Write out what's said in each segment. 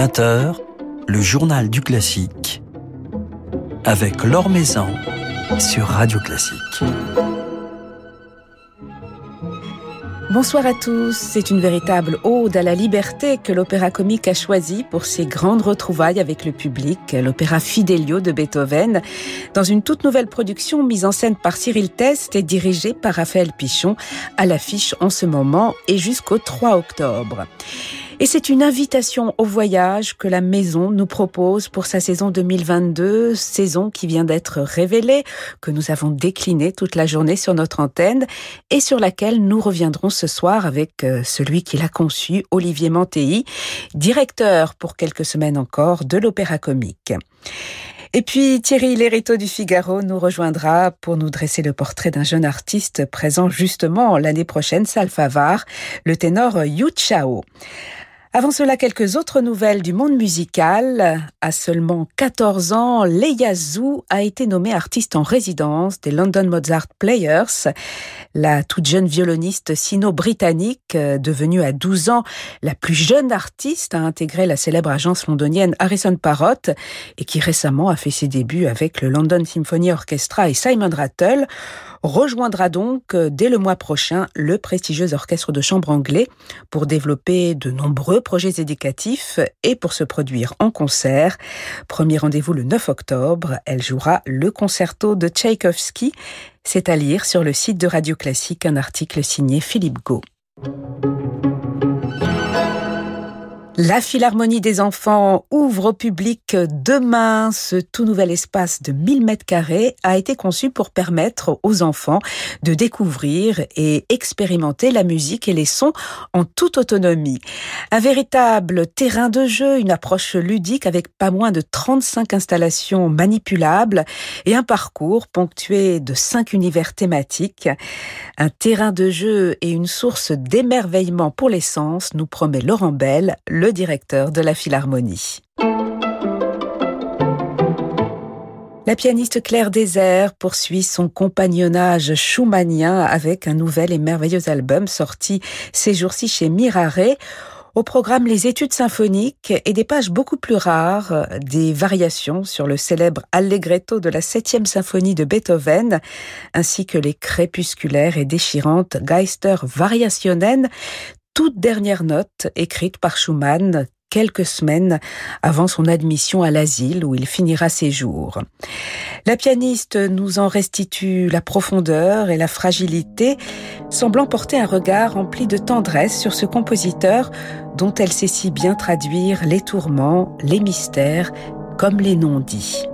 20h, le journal du classique avec Laure Maison sur Radio Classique. Bonsoir à tous. C'est une véritable ode à la liberté que l'opéra comique a choisi pour ses grandes retrouvailles avec le public, l'opéra Fidelio de Beethoven, dans une toute nouvelle production mise en scène par Cyril Test et dirigée par Raphaël Pichon, à l'affiche en ce moment et jusqu'au 3 octobre. Et c'est une invitation au voyage que la maison nous propose pour sa saison 2022, saison qui vient d'être révélée, que nous avons déclinée toute la journée sur notre antenne et sur laquelle nous reviendrons ce soir avec euh, celui qui l'a conçu, Olivier Mantéi, directeur pour quelques semaines encore de l'Opéra Comique. Et puis Thierry Lériteau du Figaro nous rejoindra pour nous dresser le portrait d'un jeune artiste présent justement l'année prochaine, Salfavar, le ténor Yu Chao. Avant cela, quelques autres nouvelles du monde musical. À seulement 14 ans, Leia Zhu a été nommée artiste en résidence des London Mozart Players. La toute jeune violoniste sino-britannique, euh, devenue à 12 ans la plus jeune artiste à intégrer la célèbre agence londonienne Harrison Parrott et qui récemment a fait ses débuts avec le London Symphony Orchestra et Simon Rattle, rejoindra donc euh, dès le mois prochain le prestigieux orchestre de chambre anglais pour développer de nombreux projets éducatifs et pour se produire en concert. Premier rendez-vous le 9 octobre, elle jouera le concerto de Tchaïkovski. C'est à lire sur le site de Radio Classique un article signé Philippe Gau. La Philharmonie des enfants ouvre au public demain. Ce tout nouvel espace de 1000 mètres carrés a été conçu pour permettre aux enfants de découvrir et expérimenter la musique et les sons en toute autonomie. Un véritable terrain de jeu, une approche ludique avec pas moins de 35 installations manipulables et un parcours ponctué de cinq univers thématiques. Un terrain de jeu et une source d'émerveillement pour les sens, nous promet Laurent Bell, directeur de la Philharmonie. La pianiste Claire Désert poursuit son compagnonnage schumannien avec un nouvel et merveilleux album sorti ces jours-ci chez Mirare. Au programme les études symphoniques et des pages beaucoup plus rares, des variations sur le célèbre Allegretto de la septième symphonie de Beethoven, ainsi que les crépusculaires et déchirantes Geister Variationen, toute dernière note écrite par Schumann quelques semaines avant son admission à l'asile où il finira ses jours. La pianiste nous en restitue la profondeur et la fragilité, semblant porter un regard rempli de tendresse sur ce compositeur dont elle sait si bien traduire les tourments, les mystères, comme les non-dits.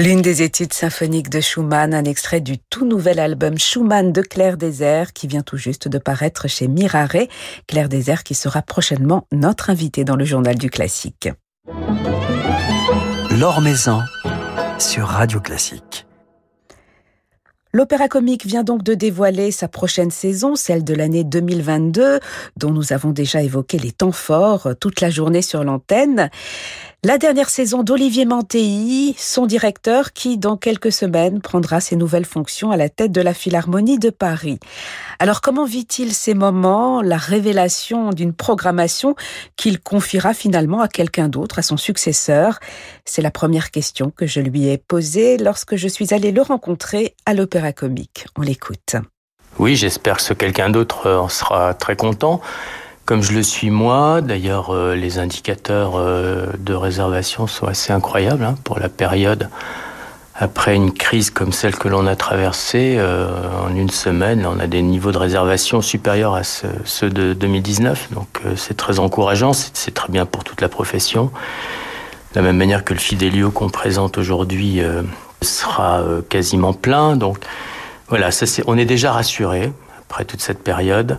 L'une des études symphoniques de Schumann, un extrait du tout nouvel album Schumann de Claire Désert qui vient tout juste de paraître chez Mirare. Claire Désert qui sera prochainement notre invité dans le journal du classique. L'Or Maison sur Radio Classique. L'Opéra Comique vient donc de dévoiler sa prochaine saison, celle de l'année 2022, dont nous avons déjà évoqué les temps forts toute la journée sur l'antenne. La dernière saison d'Olivier Mantéi, son directeur, qui dans quelques semaines prendra ses nouvelles fonctions à la tête de la Philharmonie de Paris. Alors comment vit-il ces moments, la révélation d'une programmation qu'il confiera finalement à quelqu'un d'autre, à son successeur? C'est la première question que je lui ai posée lorsque je suis allée le rencontrer à l'Opéra Comique. On l'écoute. Oui, j'espère que quelqu'un d'autre en sera très content comme je le suis moi. D'ailleurs, euh, les indicateurs euh, de réservation sont assez incroyables hein, pour la période. Après une crise comme celle que l'on a traversée, euh, en une semaine, on a des niveaux de réservation supérieurs à ceux de 2019. Donc c'est très encourageant, c'est très bien pour toute la profession. De la même manière que le Fidelio qu'on présente aujourd'hui sera quasiment plein. Donc voilà, on est déjà rassuré après toute cette période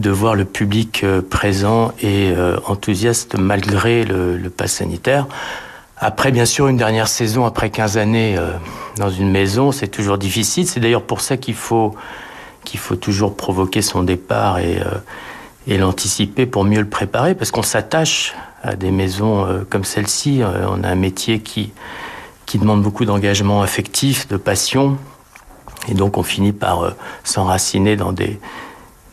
de voir le public euh, présent et euh, enthousiaste malgré le, le pass sanitaire. Après, bien sûr, une dernière saison, après 15 années euh, dans une maison, c'est toujours difficile. C'est d'ailleurs pour ça qu'il faut, qu'il faut toujours provoquer son départ et, l'anticiper pour mieux le préparer, parce qu'on s'attache à des maisons comme celle-ci. on a un métier qui, qui demande beaucoup d'engagement affectif, de passion, et donc on finit par s'enraciner dans des,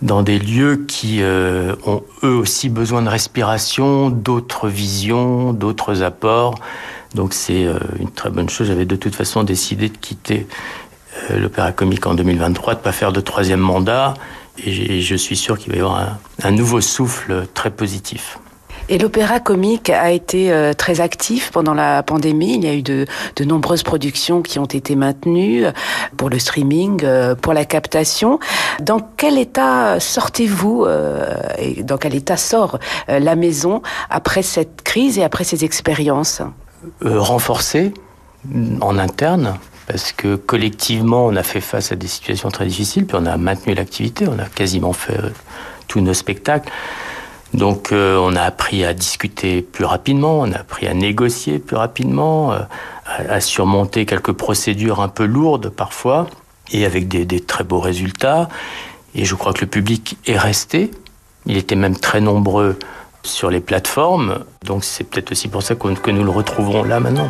dans des lieux qui euh, ont eux aussi besoin de respiration, d'autres visions, d'autres apports. Donc c'est euh, une très bonne chose. J'avais de toute façon décidé de quitter euh, l'Opéra Comique en 2023, de pas faire de troisième mandat. Et je suis sûr qu'il va y avoir un nouveau souffle très positif. Et l'opéra comique a été euh, très actif pendant la pandémie. Il y a eu de, nombreuses productions qui ont été maintenues pour le streaming, euh, pour la captation. Dans quel état sortez-vous euh, et dans quel état sort la maison après cette crise et après ces expériences? Renforcée en interne, parce que collectivement, on a fait face à des situations très difficiles, puis on a maintenu l'activité, on a quasiment fait tous nos spectacles. Donc euh, on a appris à discuter plus rapidement, on a appris à négocier plus rapidement, euh, à, surmonter quelques procédures un peu lourdes parfois, et avec des, très beaux résultats. Et je crois que le public est resté. Il était même très nombreux sur les plateformes. Donc c'est peut-être aussi pour ça que nous le retrouverons là maintenant.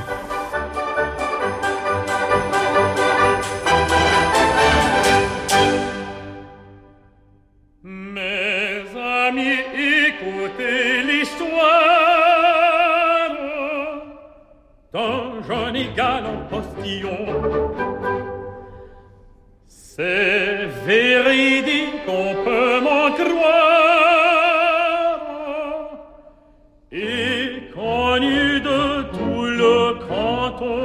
Véridique, on peut m'en croire, et connu de tout le canton.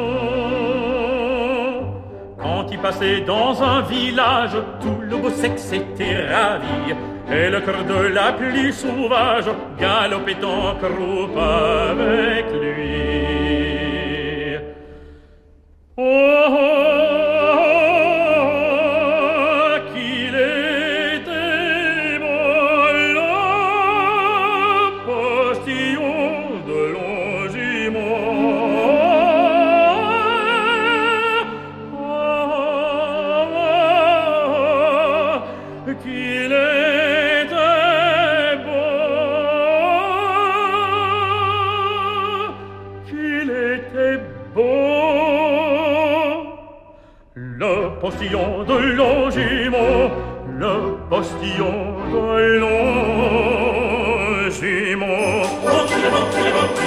Quand il passait dans un village, tout le beau sexe était ravi, et le cœur de la plus sauvage galopait en croupe avec lui. oh, oh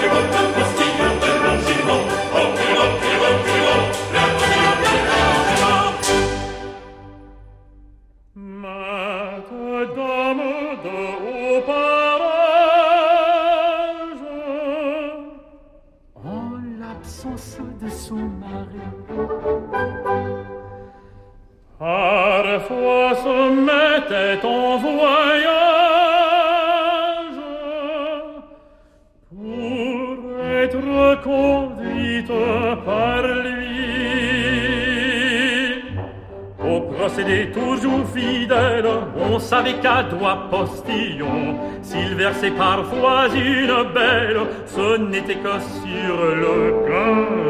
Parfois savait qu'à doigt postillon, s'il versait parfois une belle, ce n'était que sur le gazon.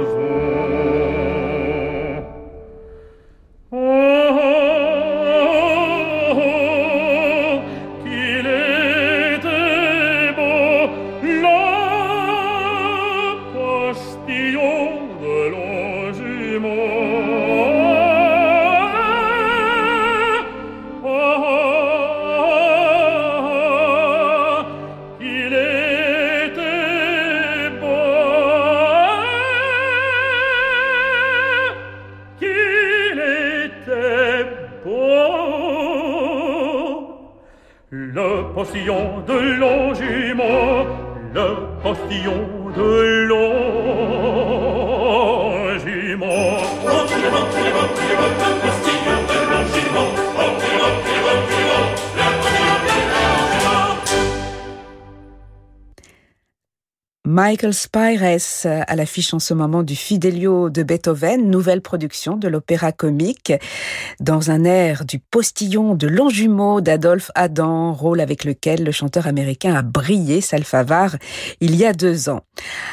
Michael Spires euh, à l'affiche en ce moment du Fidelio de Beethoven, nouvelle production de l'opéra comique, dans un air du postillon de Longjumeau d'Adolphe Adam, rôle avec lequel le chanteur américain a brillé, Salfavar, il y a deux ans.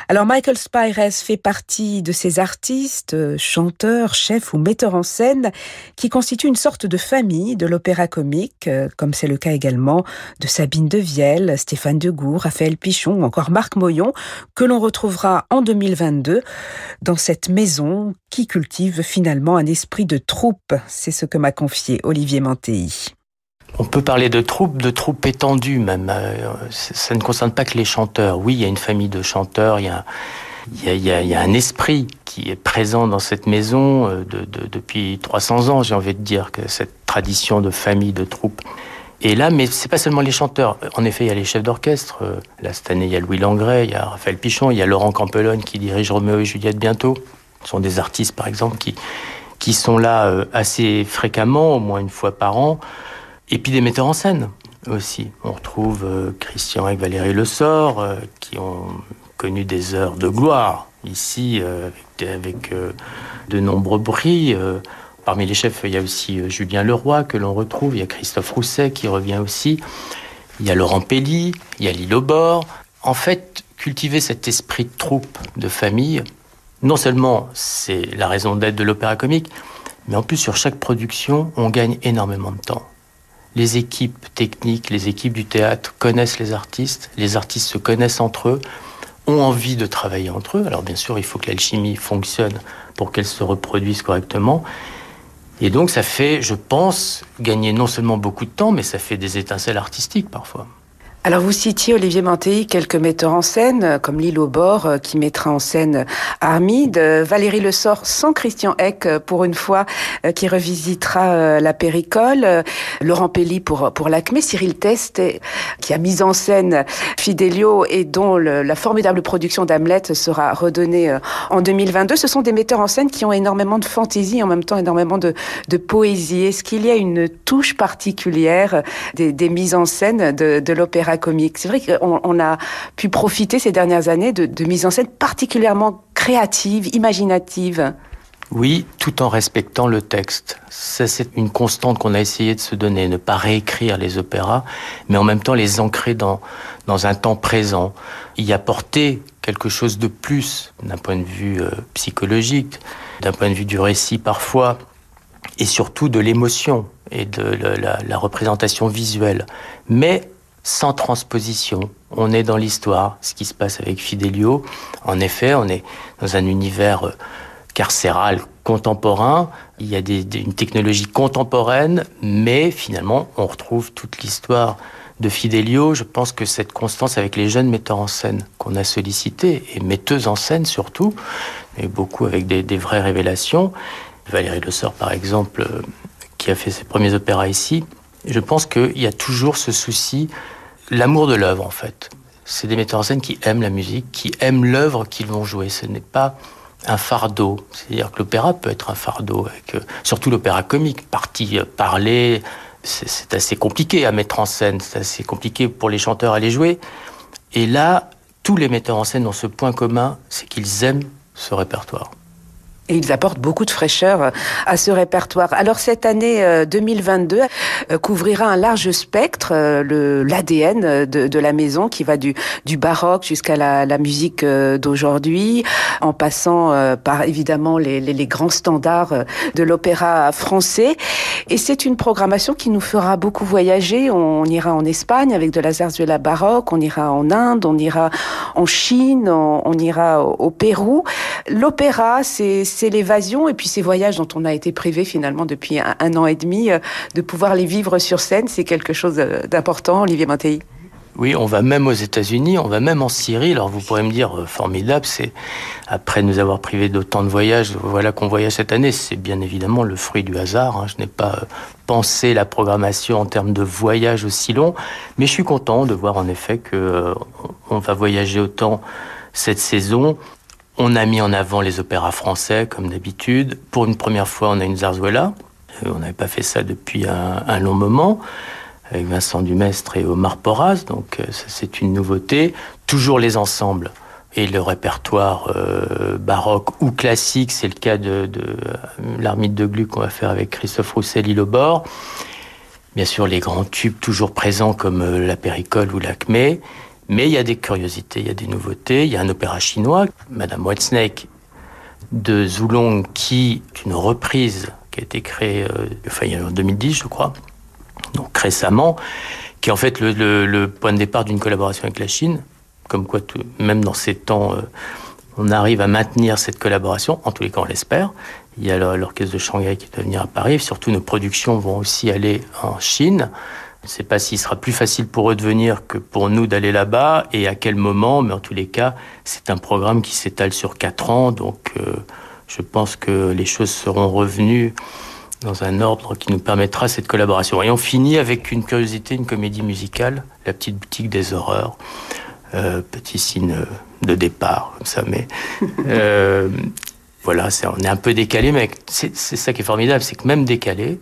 Alors Michael Spires fait partie de ces artistes, chanteurs, chefs ou metteurs en scène qui constituent une sorte de famille de l'opéra comique, euh, comme c'est le cas également de Sabine Devielle, Stéphane Degout, Raphaël Pichon ou encore Marc Moyon, que l'on retrouvera en 2022 dans cette maison qui cultive finalement un esprit de troupe. C'est ce que m'a confié Olivier Mantéi. On peut parler de troupe, de troupe étendue même. Euh, ça ne concerne pas que les chanteurs. Oui, il y a une famille de chanteurs, il y a, un esprit qui est présent dans cette maison euh, depuis 300 ans, j'ai envie de dire, que cette tradition de famille, de troupe. Et là, mais c'est pas seulement les chanteurs. En effet, il y a les chefs d'orchestre. Euh, là, cette année, il y a Louis Langret, il y a Raphaël Pichon, il y a Laurent Campelonne qui dirige Roméo et Juliette bientôt. Ce sont des artistes, par exemple, qui, qui sont là euh, assez fréquemment, au moins une fois par an. Et puis des metteurs en scène aussi. On retrouve euh, Christian et Valérie Le Sort, qui ont connu des heures de gloire ici, avec, avec de nombreux bris. Parmi les chefs, il y a aussi euh, Julien Leroy que l'on retrouve, il y a Christophe Rousset qui revient aussi, il y a Laurent Pelli, il y a Lilo Bord. En fait, cultiver cet esprit de troupe, de famille, non seulement c'est la raison d'être de l'opéra comique, mais en plus sur chaque production, on gagne énormément de temps. Les équipes techniques, les équipes du théâtre connaissent les artistes, les artistes se connaissent entre eux, ont envie de travailler entre eux. Alors bien sûr, il faut que l'alchimie fonctionne pour qu'elle se reproduise correctement. Et donc ça fait, je pense, gagner non seulement beaucoup de temps, mais ça fait des étincelles artistiques parfois. Alors vous citiez Olivier Mantéi quelques metteurs en scène euh, comme Lilo Bord euh, qui mettra en scène Armide, euh, Valérie Le Sort sans Christian Eck pour une fois qui revisitera la Péricole, Laurent Pelli pour pour l'Acmé, Cyril Test qui a mis en scène Fidelio et dont la formidable production d'Hamlet sera redonnée en 2022. Ce sont des metteurs en scène qui ont énormément de fantaisie en même temps énormément de, de poésie. Est-ce qu'il y a une touche particulière des, des mises en scène de, de l'opéra comique. C'est vrai qu'on a pu profiter ces dernières années de, de mise en scène particulièrement créative, imaginative. Oui, tout en respectant le texte. Ça, c'est une constante qu'on a essayé de se donner, ne pas réécrire les opéras, mais en même temps les ancrer dans, dans un temps présent, y apporter quelque chose de plus d'un point de vue euh, psychologique, d'un point de vue du récit parfois, et surtout de l'émotion et de la, la représentation visuelle. Mais sans transposition. On est dans l'histoire, ce qui se passe avec Fidelio. En effet, on est dans un univers euh, carcéral contemporain. Il y a des, une technologie contemporaine, mais finalement, on retrouve toute l'histoire de Fidelio. Je pense que cette constance avec les jeunes metteurs en scène qu'on a sollicités, et metteuses en scène surtout, mais beaucoup avec des, vraies révélations. Valérie Le par exemple, euh, qui a fait ses premiers opéras ici, je pense qu'il y a toujours ce souci, l'amour de l'œuvre en fait. C'est des metteurs en scène qui aiment la musique, qui aiment l'œuvre qu'ils vont jouer. Ce n'est pas un fardeau. C'est-à-dire que l'opéra peut être un fardeau, euh, surtout l'opéra comique, partie euh, parler, c'est assez compliqué à mettre en scène, c'est assez compliqué pour les chanteurs à les jouer. Et là, tous les metteurs en scène ont ce point commun, c'est qu'ils aiment ce répertoire. Et ils apportent beaucoup de fraîcheur euh, à ce répertoire. Alors cette année 2022 euh, euh, couvrira un large spectre, l'ADN de, la maison qui va du, baroque jusqu'à la, musique d'aujourd'hui, en passant par évidemment les, grands standards de l'opéra français. Et c'est une programmation qui nous fera beaucoup voyager. On, ira en Espagne avec de la zarzuela baroque, on ira en Inde, on ira en Chine, on, on ira au, au Pérou. L'opéra, c'est c'est l'évasion et puis ces voyages dont on a été privé finalement depuis un, an et demi, euh, de pouvoir les vivre sur scène, c'est quelque chose euh, d'important, Olivier Mantéi. Oui, on va même aux États-Unis, on va même en Syrie. Alors vous pourrez me dire, euh, formidable, c'est après nous avoir privé d'autant de voyages, voilà qu'on voyage cette année. C'est bien évidemment le fruit du hasard. Hein. Je n'ai pas pensé la programmation en termes de voyage aussi long, mais je suis content de voir en effet que on va voyager autant cette saison. On a mis en avant les opéras français, comme d'habitude. Pour une première fois, on a une zarzuela. Euh, on n'avait pas fait ça depuis un, long moment, avec Vincent Dumestre et Omar Porras, donc euh, c'est une nouveauté. Toujours les ensembles et le répertoire euh, baroque ou classique, c'est le cas de, de l'Armide de Gluck qu'on va faire avec Christophe Roussel, île bord. Bien sûr, les grands tubes toujours présents comme la Péricole ou l'Acmé. Mais il y a des curiosités, il y a des nouveautés. Il y a un opéra chinois, Madame Whitesnake de Zulong, qui est une reprise qui a été créée euh, en 2010, je crois, donc récemment, qui est en fait le, point de départ d'une collaboration avec la Chine. Comme quoi, même dans ces temps, euh, on arrive à maintenir cette collaboration, en tous les cas, on l'espère. Il y a l'orchestre de Shanghai qui doit venir à Paris. Surtout, nos productions vont aussi aller en Chine. Je ne sais pas s'il sera plus facile pour eux de venir que pour nous d'aller là-bas et à quel moment, mais en tous les cas, c'est un programme qui s'étale sur quatre ans, donc euh, je pense que les choses seront revenues dans un ordre qui nous permettra cette collaboration. Et on finit avec une curiosité, une comédie musicale, La petite boutique des horreurs. Euh, petit signe de départ, comme ça, mais euh, voilà, on est un peu décalé, mais c'est ça qui est formidable, c'est que même décalé,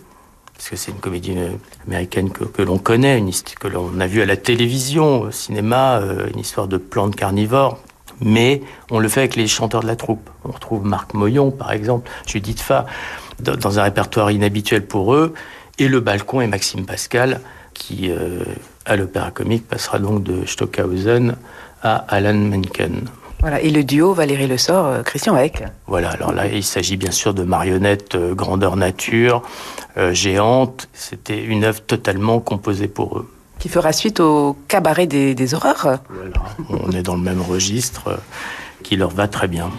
parce que c'est une comédie euh, américaine que, que l'on connaît, une que l'on a vue à la télévision, au cinéma, euh, une histoire de plantes carnivores. Mais on le fait avec les chanteurs de la troupe. On retrouve Marc Moyon, par exemple, Judith Fa, dans un répertoire inhabituel pour eux. Et le balcon et Maxime Pascal, qui, euh, à l'opéra comique, passera donc de Stockhausen à Alan Menken. Voilà, et le duo Valérie Le Sort, euh, Christian Eck. Voilà, alors là, il s'agit bien sûr de marionnettes euh, grandeur nature, euh, géantes. C'était une œuvre totalement composée pour eux. Qui fera suite au cabaret des, des horreurs. Voilà, on est dans le même registre qui leur va très bien.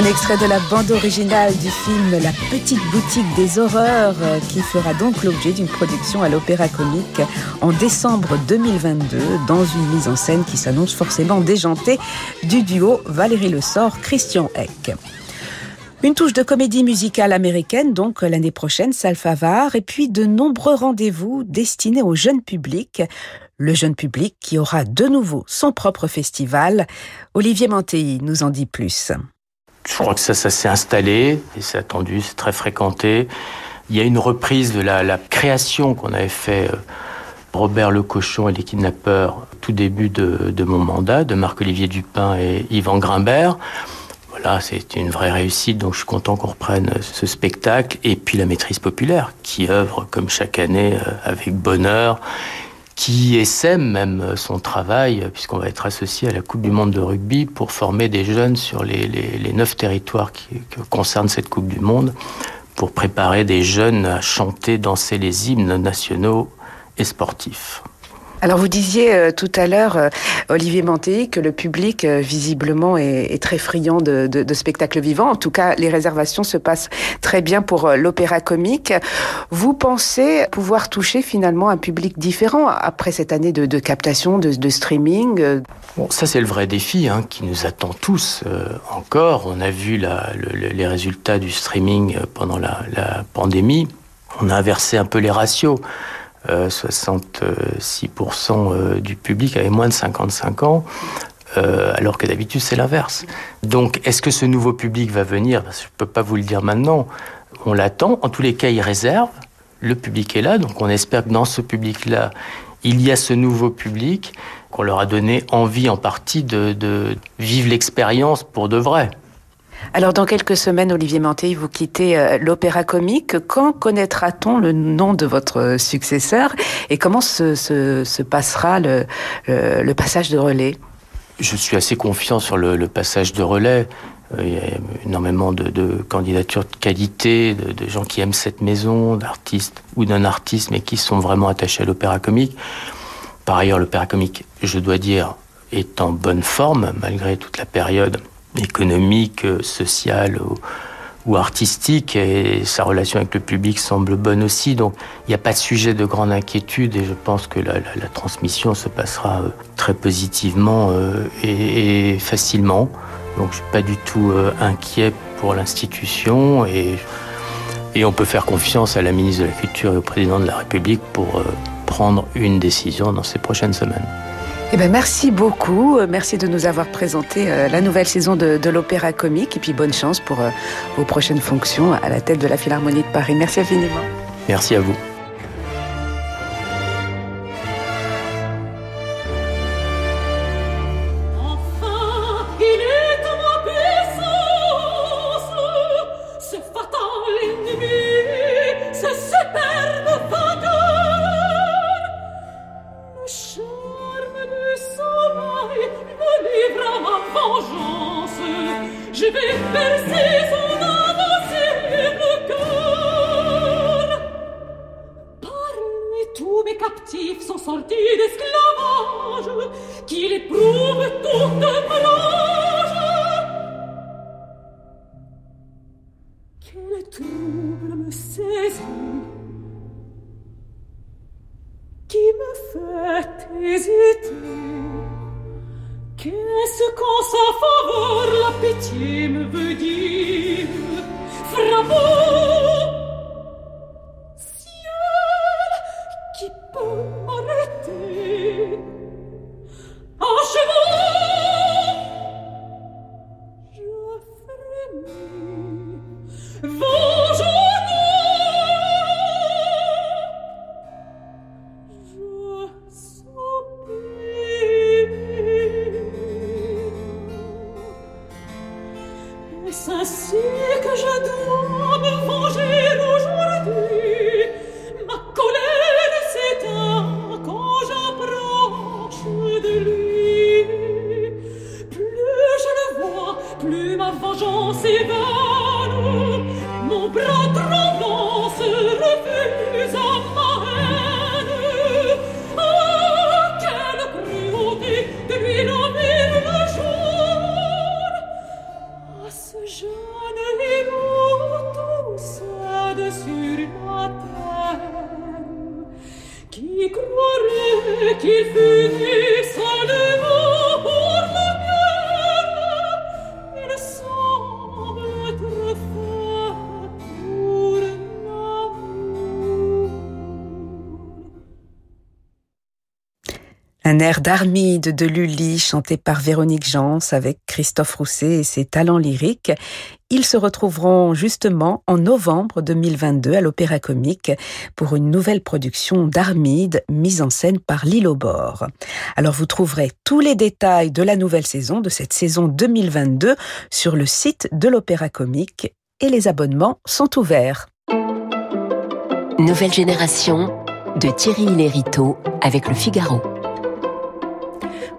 Un extrait de la bande originale du film La petite boutique des horreurs euh, qui fera donc l'objet d'une production à l'Opéra Comique en décembre 2022 dans une mise en scène qui s'annonce forcément déjantée du duo Valérie Le Sort Christian Eck. Une touche de comédie musicale américaine, donc l'année prochaine, Salfavar, et puis de nombreux rendez-vous destinés au jeune public. Le jeune public qui aura de nouveau son propre festival. Olivier Mantéi nous en dit plus. Je crois que ça, ça s'est installé et c'est attendu, c'est très fréquenté. Il y a une reprise de la, création qu'on avait fait Robert Le Cochon et les kidnappeurs tout début de, de mon mandat, de Marc-Olivier Dupin et Yvan Grimbert. Voilà, c'est une vraie réussite, donc je suis content qu'on reprenne ce spectacle. Et puis la maîtrise populaire, qui œuvre comme chaque année avec bonheur qui essaie même son travail, puisqu'on va être associé à la Coupe du Monde de rugby pour former des jeunes sur les, neuf territoires qui, qui concernent cette Coupe du Monde, pour préparer des jeunes à chanter, danser les hymnes nationaux et sportifs. Alors vous disiez euh, tout à l'heure, euh, Olivier Mantéi, que le public euh, visiblement est, très friand de, spectacles vivants. En tout cas, les réservations se passent très bien pour l'opéra comique. Vous pensez pouvoir toucher finalement un public différent après cette année de, captation, de, streaming Bon, ça c'est le vrai défi hein, qui nous attend tous encore. On a vu les résultats du streaming pendant la pandémie. On a inversé un peu les ratios. 66% euh, euh, du public avait moins de 55 ans. Euh, alors que d'habitude c'est l'inverse. Donc est-ce que ce nouveau public va venir? Je ne peux pas vous le dire maintenant. On l'attend. En tous les cas, il réserve. Le public est là, donc on espère que dans ce public-là, il y a ce nouveau public qu'on leur a donné envie en partie de vivre l'expérience pour de vrai. Alors, dans quelques semaines, Olivier Manté, vous quittez euh, l'opéra comique. Quand connaîtra-t-on le nom de votre successeur et comment se, passera le, passage de relais? Je suis assez confiant sur le, passage de relais. Euh, il y a énormément de, candidatures de qualité, de, de, gens qui aiment cette maison, d'artistes ou d'un artiste, mais qui sont vraiment attachés à l'opéra comique. Par ailleurs, l'opéra comique, je dois dire, est en bonne forme malgré toute la période économique, sociale ou, artistique et sa relation avec le public semble bonne aussi. Donc il n'y a pas de sujet de grande inquiétude et je pense que la, transmission se passera euh, très positivement euh, et, facilement. Donc je suis pas du tout euh, inquiet pour l'institution et, et on peut faire confiance à la ministre de la Culture et au président de la République pour prendre une décision dans ces prochaines semaines. Eh ben, merci beaucoup. Euh, merci de nous avoir présenté euh, la nouvelle saison de, de l'Opéra Comique. Et puis bonne chance pour euh, vos prochaines fonctions à la tête de la Philharmonie de Paris. Merci infiniment. Merci à vous. captifs sont sortis d'esclavage, qu'il éprouve toute malheur. D'Armide de Lully chanté par Véronique Jans avec Christophe Rousset et ses talents lyriques. Ils se retrouveront justement en novembre 2022 à l'Opéra Comique pour une nouvelle production d'Armide mise en scène par Lilo Bord. Alors vous trouverez tous les détails de la nouvelle saison, de cette saison 2022, sur le site de l'Opéra Comique et les abonnements sont ouverts. Nouvelle génération de Thierry Lériteau avec le Figaro.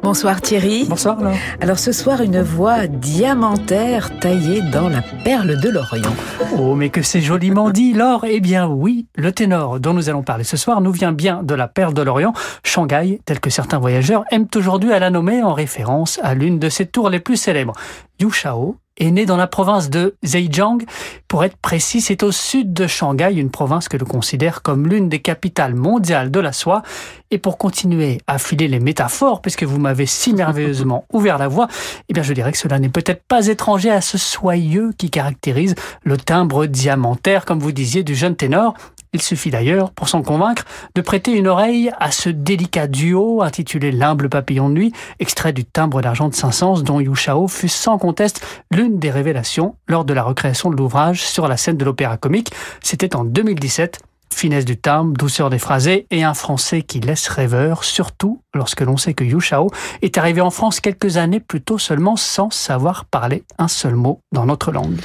Bonsoir Thierry. Bonsoir. Alors ce soir, une voix diamantaire taillée dans la perle de l'Orient. Oh, mais que c'est joliment dit, l'or Eh bien oui, le ténor dont nous allons parler ce soir nous vient bien de la perle de l'Orient, Shanghai, tel que certains voyageurs aiment aujourd'hui à la nommer en référence à l'une de ses tours les plus célèbres. Yu Shao est né dans la province de Zhejiang. Pour être précis, c'est au sud de Shanghai, une province que l'on considère comme l'une des capitales mondiales de la soie. Et pour continuer à filer les métaphores, puisque vous m'avez si merveilleusement ouvert la voie, eh bien je dirais que cela n'est peut-être pas étranger à ce soyeux qui caractérise le timbre diamantaire, comme vous disiez, du jeune ténor. Il suffit d'ailleurs, pour s'en convaincre, de prêter une oreille à ce délicat duo intitulé L'humble papillon de nuit, extrait du timbre d'argent de Saint-Saëns dont Yu Shao fut sans conteste l'une des révélations lors de la recréation de l'ouvrage sur la scène de l'opéra comique. C'était en 2017 finesse du timbre, douceur des phrasés et un français qui laisse rêveur, surtout lorsque l'on sait que Yu Shao est arrivé en France quelques années plus tôt seulement sans savoir parler un seul mot dans notre langue.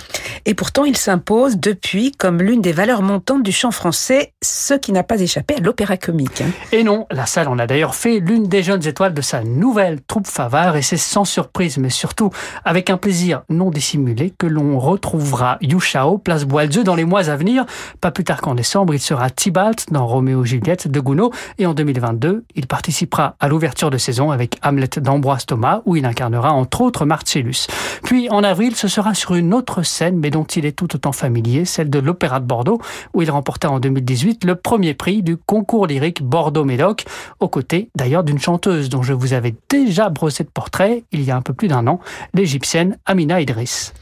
Et pourtant, il s'impose depuis comme l'une des valeurs montantes du chant français, ce qui n'a pas échappé à l'opéra comique. Et non, la salle en a d'ailleurs fait l'une des jeunes étoiles de sa nouvelle troupe Favard, et c'est sans surprise, mais surtout avec un plaisir non dissimulé que l'on retrouvera Yu Shao, place Boileau, dans les mois à venir. Pas plus tard qu'en décembre, il sera Tybalt dans Roméo et Juliette de Gounod, et en 2022, il participera à l'ouverture de saison avec Hamlet d'Ambroise Thomas, où il incarnera entre autres Marcellus. Puis en avril, ce sera sur une autre scène, mais dont il est tout autant familier, celle de l'Opéra de Bordeaux, où il remporta en 2018 le premier prix du concours lyrique Bordeaux-Médoc, aux côtés d'ailleurs d'une chanteuse dont je vous avais déjà brossé de portrait il y a un peu plus d'un an, l'égyptienne Amina Idris.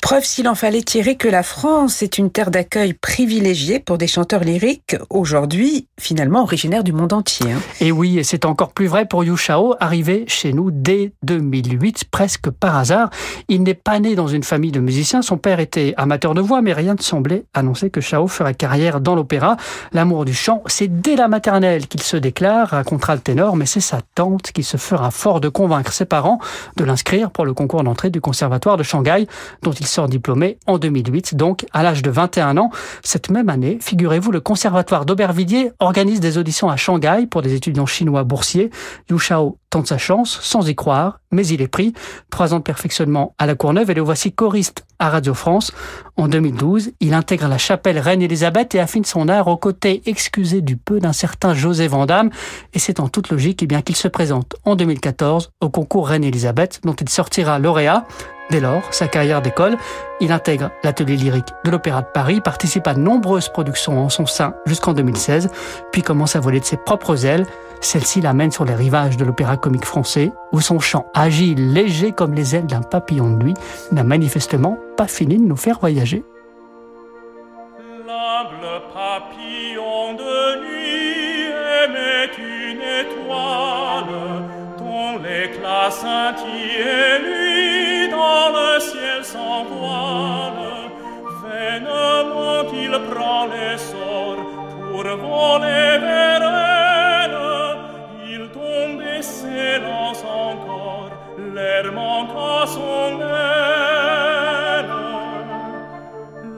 Preuve s'il en fallait tirer que la France est une terre d'accueil privilégiée pour des chanteurs lyriques, aujourd'hui finalement originaires du monde entier. Hein. Et oui, et c'est encore plus vrai pour Yu Shao, arrivé chez nous dès 2008, presque par hasard. Il n'est pas né dans une famille de musiciens, son père était amateur de voix, mais rien ne semblait annoncer que Shao ferait carrière dans l'opéra. L'amour du chant, c'est dès la maternelle qu'il se déclare, racontera le ténor, mais c'est sa tante qui se fera fort de convaincre ses parents de l'inscrire pour le concours d'entrée du conservatoire de Shanghai, dont il sort diplômé en 2008, donc à l'âge de 21 ans. Cette même année, figurez-vous, le conservatoire d'Aubervilliers organise des auditions à Shanghai pour des étudiants chinois boursiers. Yu Shao tente sa chance, sans y croire, mais il est pris. Trois ans de perfectionnement à la Courneuve et le voici choriste à Radio France. En 2012, il intègre la chapelle Reine-Élisabeth et affine son art aux côtés excusés du peu d'un certain José Vandamme. Et c'est en toute logique eh qu'il se présente en 2014 au concours Reine-Élisabeth dont il sortira lauréat. Dès lors, sa carrière d'école, il intègre l'atelier lyrique de l'Opéra de Paris, participe à de nombreuses productions en son sein jusqu'en 2016, puis commence à voler de ses propres ailes. Celle-ci l'amène sur les rivages de l'opéra comique français, où son chant agile, léger comme les ailes d'un papillon de nuit, n'a manifestement pas fini de nous faire voyager. L'humble papillon de nuit une étoile, dont l'éclat le ciel sans voile. Vainement il prend l'essor pour voler vers elle. Il tombe et s'élance encore, l'air manque à son aile.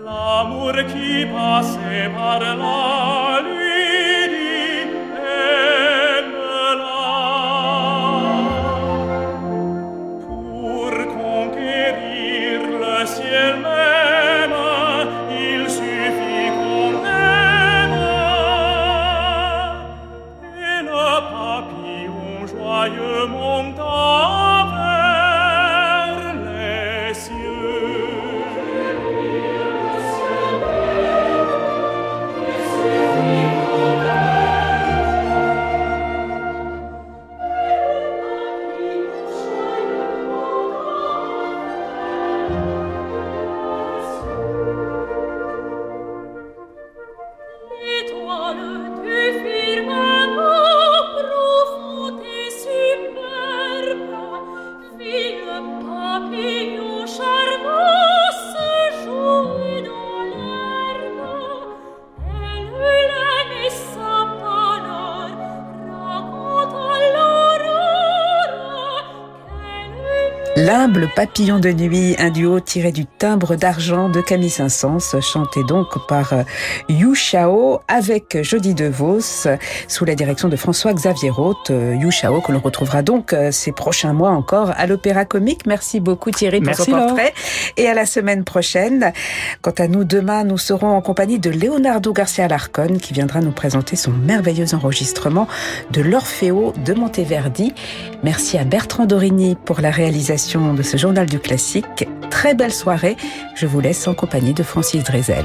L'amour qui passait par là, L'humble papillon de nuit, un duo tiré du timbre d'argent de Camille Saint-Saëns, chanté donc par euh, Yu Shao avec Jody DeVos sous la direction de François-Xavier Roth. Euh, Yu Shao que l'on retrouvera donc euh, ces prochains mois encore à l'Opéra Comique. Merci beaucoup Thierry pour son portrait et à la semaine prochaine. Quant à nous, demain, nous serons en compagnie de Leonardo Garcia Larcon qui viendra nous présenter son merveilleux enregistrement de l'Orfeo de Monteverdi. Merci à Bertrand Dorigny pour la réalisation ce journal du classique. Très belle soirée. Je vous laisse en compagnie de Francis Drezel.